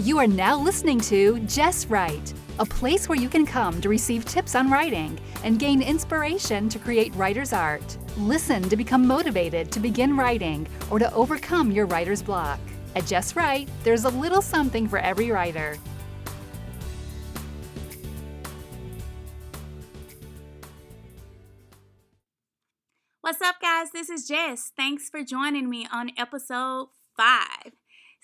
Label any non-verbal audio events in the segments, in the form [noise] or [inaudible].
You are now listening to Just Write, a place where you can come to receive tips on writing and gain inspiration to create writer's art. Listen to become motivated to begin writing or to overcome your writer's block. At Just Write, there's a little something for every writer. What's up, guys? This is Jess. Thanks for joining me on episode five.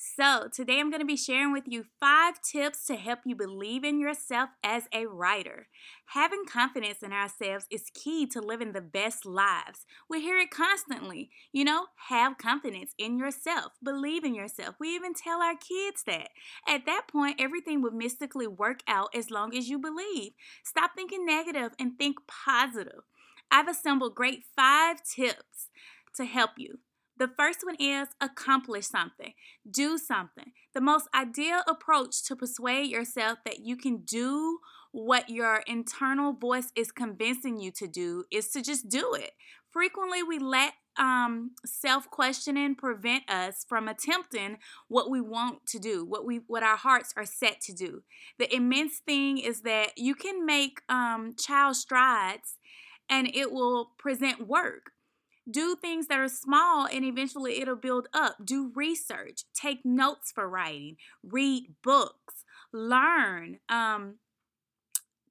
So, today I'm going to be sharing with you five tips to help you believe in yourself as a writer. Having confidence in ourselves is key to living the best lives. We hear it constantly. You know, have confidence in yourself, believe in yourself. We even tell our kids that. At that point, everything would mystically work out as long as you believe. Stop thinking negative and think positive. I've assembled great five tips to help you. The first one is accomplish something, do something. The most ideal approach to persuade yourself that you can do what your internal voice is convincing you to do is to just do it. Frequently, we let um, self questioning prevent us from attempting what we want to do, what we what our hearts are set to do. The immense thing is that you can make um, child strides, and it will present work do things that are small and eventually it'll build up. Do research, take notes for writing, read books, learn, um,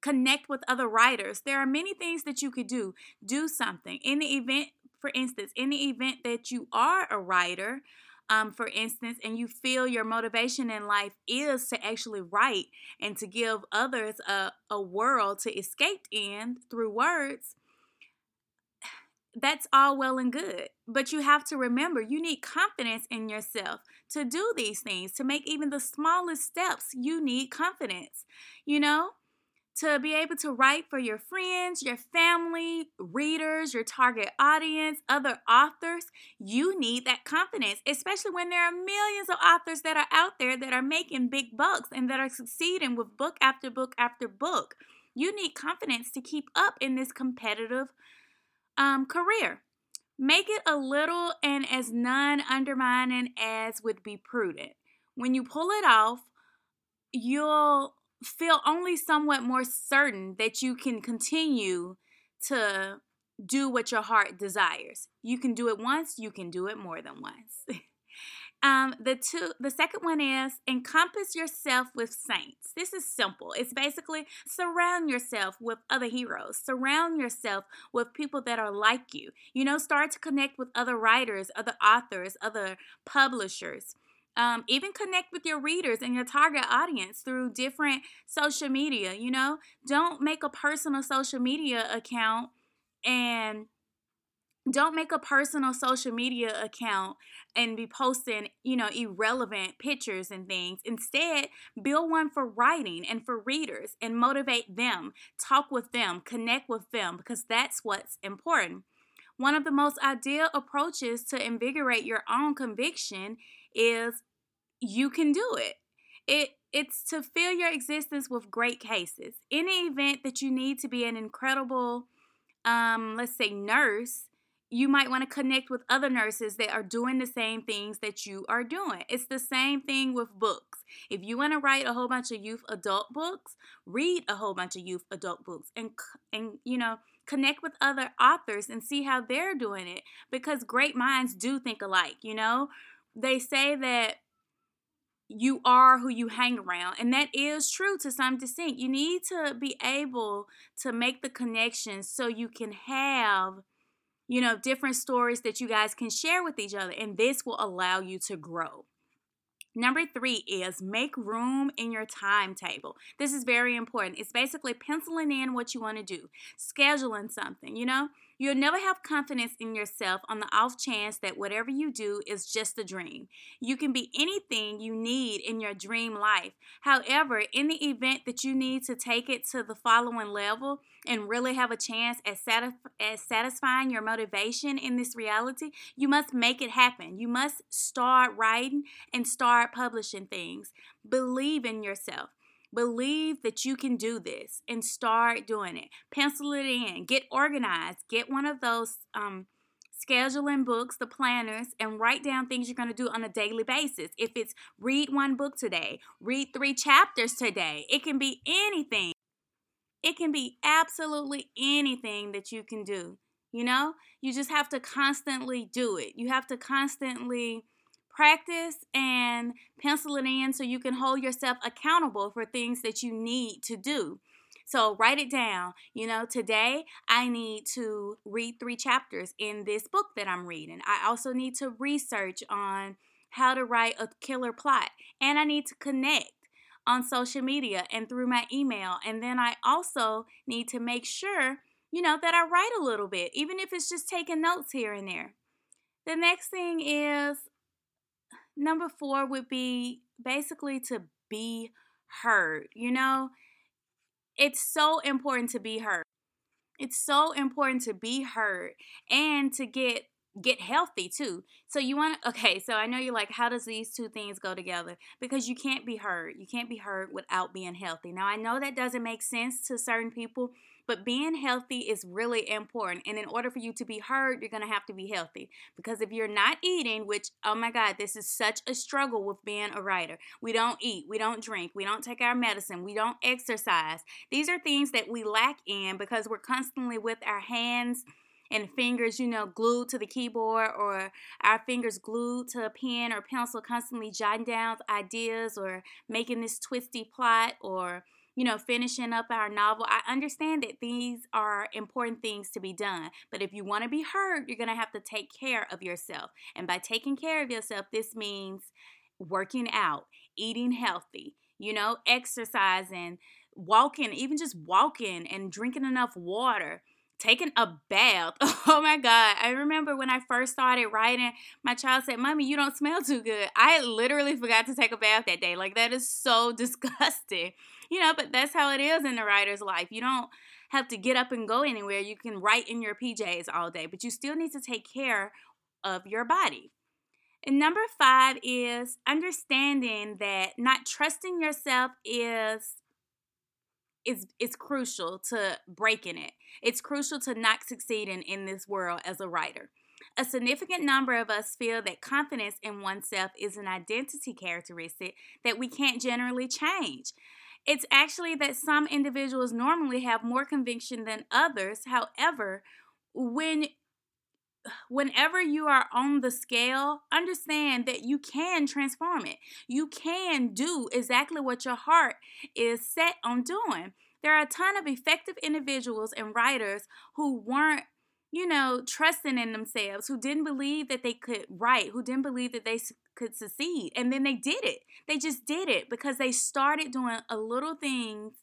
connect with other writers. There are many things that you could do. Do something. In the event, for instance, in the event that you are a writer, um, for instance, and you feel your motivation in life is to actually write and to give others a, a world to escape in through words, that's all well and good. But you have to remember you need confidence in yourself to do these things, to make even the smallest steps. You need confidence, you know, to be able to write for your friends, your family, readers, your target audience, other authors. You need that confidence, especially when there are millions of authors that are out there that are making big bucks and that are succeeding with book after book after book. You need confidence to keep up in this competitive um, career. Make it a little and as non undermining as would be prudent. When you pull it off, you'll feel only somewhat more certain that you can continue to do what your heart desires. You can do it once, you can do it more than once. [laughs] Um, the two, the second one is encompass yourself with saints. This is simple. It's basically surround yourself with other heroes. Surround yourself with people that are like you. You know, start to connect with other writers, other authors, other publishers. Um, even connect with your readers and your target audience through different social media. You know, don't make a personal social media account and don't make a personal social media account and be posting, you know, irrelevant pictures and things. Instead, build one for writing and for readers and motivate them, talk with them, connect with them because that's what's important. One of the most ideal approaches to invigorate your own conviction is you can do it. It it's to fill your existence with great cases. Any event that you need to be an incredible um let's say nurse, you might want to connect with other nurses that are doing the same things that you are doing. It's the same thing with books. If you want to write a whole bunch of youth adult books, read a whole bunch of youth adult books and and you know, connect with other authors and see how they're doing it because great minds do think alike, you know? They say that you are who you hang around. And that is true to some extent. You need to be able to make the connections so you can have you know, different stories that you guys can share with each other, and this will allow you to grow. Number three is make room in your timetable. This is very important. It's basically penciling in what you want to do, scheduling something, you know? You'll never have confidence in yourself on the off chance that whatever you do is just a dream. You can be anything you need in your dream life. However, in the event that you need to take it to the following level and really have a chance at, satisf- at satisfying your motivation in this reality, you must make it happen. You must start writing and start publishing things. Believe in yourself. Believe that you can do this and start doing it. Pencil it in. Get organized. Get one of those um, scheduling books, the planners, and write down things you're going to do on a daily basis. If it's read one book today, read three chapters today, it can be anything. It can be absolutely anything that you can do. You know, you just have to constantly do it. You have to constantly practice and pencil it in so you can hold yourself accountable for things that you need to do. So write it down. You know, today I need to read three chapters in this book that I'm reading. I also need to research on how to write a killer plot, and I need to connect on social media and through my email. And then I also need to make sure, you know, that I write a little bit, even if it's just taking notes here and there. The next thing is number four would be basically to be heard. You know, it's so important to be heard. It's so important to be heard and to get get healthy too. So you want to [laughs] okay, so I know you're like how does these two things go together? Because you can't be heard. You can't be heard without being healthy. Now I know that doesn't make sense to certain people, but being healthy is really important. And in order for you to be heard, you're going to have to be healthy. Because if you're not eating, which, oh my God, this is such a struggle with being a writer. We don't eat, we don't drink, we don't take our medicine, we don't exercise. These are things that we lack in because we're constantly with our hands and fingers, you know, glued to the keyboard or our fingers glued to a pen or pencil, constantly jotting down ideas or making this twisty plot or you know, finishing up our novel. I understand that these are important things to be done, but if you want to be heard, you're going to have to take care of yourself. And by taking care of yourself, this means working out, eating healthy, you know, exercising, walking, even just walking and drinking enough water taking a bath. [laughs] Oh my God. I remember when I first started writing, my child said, Mommy, you don't smell too good. I literally forgot to take a bath that day. Like, that is so [laughs] disgusting. You know, but that's how it is in the writer's life. You don't have to get up and go anywhere. You can write in your PJs all day, but you still need to take care of your body. And number five is understanding that not trusting yourself is is is crucial to breaking it. It's crucial to not succeeding in this world as a writer. A significant number of us feel that confidence in oneself is an identity characteristic that we can't generally change. It's actually that some individuals normally have more conviction than others. However, when whenever you are on the scale, understand that you can transform it. You can do exactly what your heart is set on doing. There are a ton of effective individuals and writers who weren't, you know, trusting in themselves, who didn't believe that they could write, who didn't believe that they could succeed. And then they did it. They just did it because they started doing a little things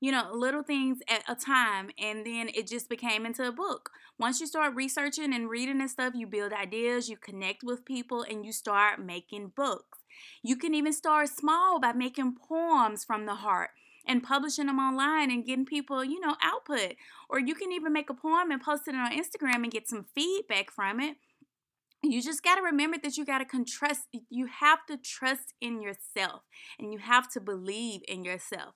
you know, little things at a time, and then it just became into a book. Once you start researching and reading and stuff, you build ideas, you connect with people, and you start making books. You can even start small by making poems from the heart and publishing them online and getting people, you know, output. Or you can even make a poem and post it on Instagram and get some feedback from it. You just got to remember that you got to trust, you have to trust in yourself and you have to believe in yourself.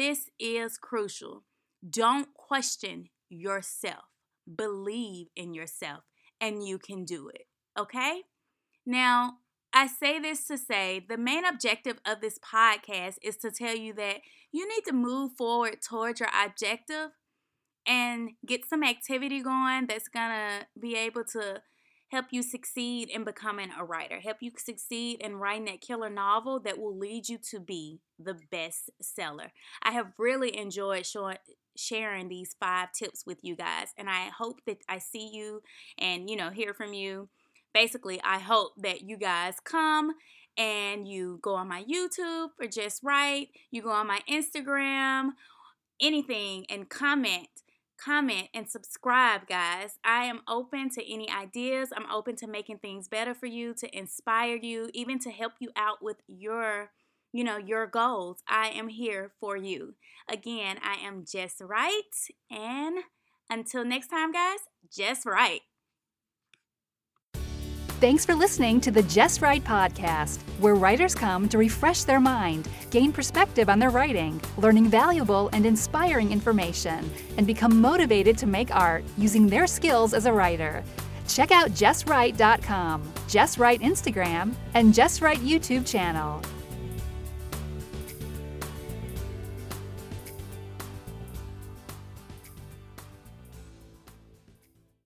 This is crucial. Don't question yourself. Believe in yourself and you can do it. Okay? Now, I say this to say the main objective of this podcast is to tell you that you need to move forward towards your objective and get some activity going that's going to be able to help you succeed in becoming a writer, help you succeed in writing that killer novel that will lead you to be the best seller. I have really enjoyed showing sharing these five tips with you guys and I hope that I see you and you know hear from you. Basically, I hope that you guys come and you go on my YouTube or just write, you go on my Instagram, anything and comment comment, and subscribe, guys. I am open to any ideas. I'm open to making things better for you, to inspire you, even to help you out with your, you know, your goals. I am here for you. Again, I am Jest Write. And until next time, guys, Jess Wright. Thanks for listening to the Just Write Podcast, where writers come to refresh their mind, gain perspective on their writing, learning valuable and inspiring information, and become motivated to make art using their skills as a writer. Check out JestWrite.com, Jest Write Instagram, and Jest Write YouTube channel.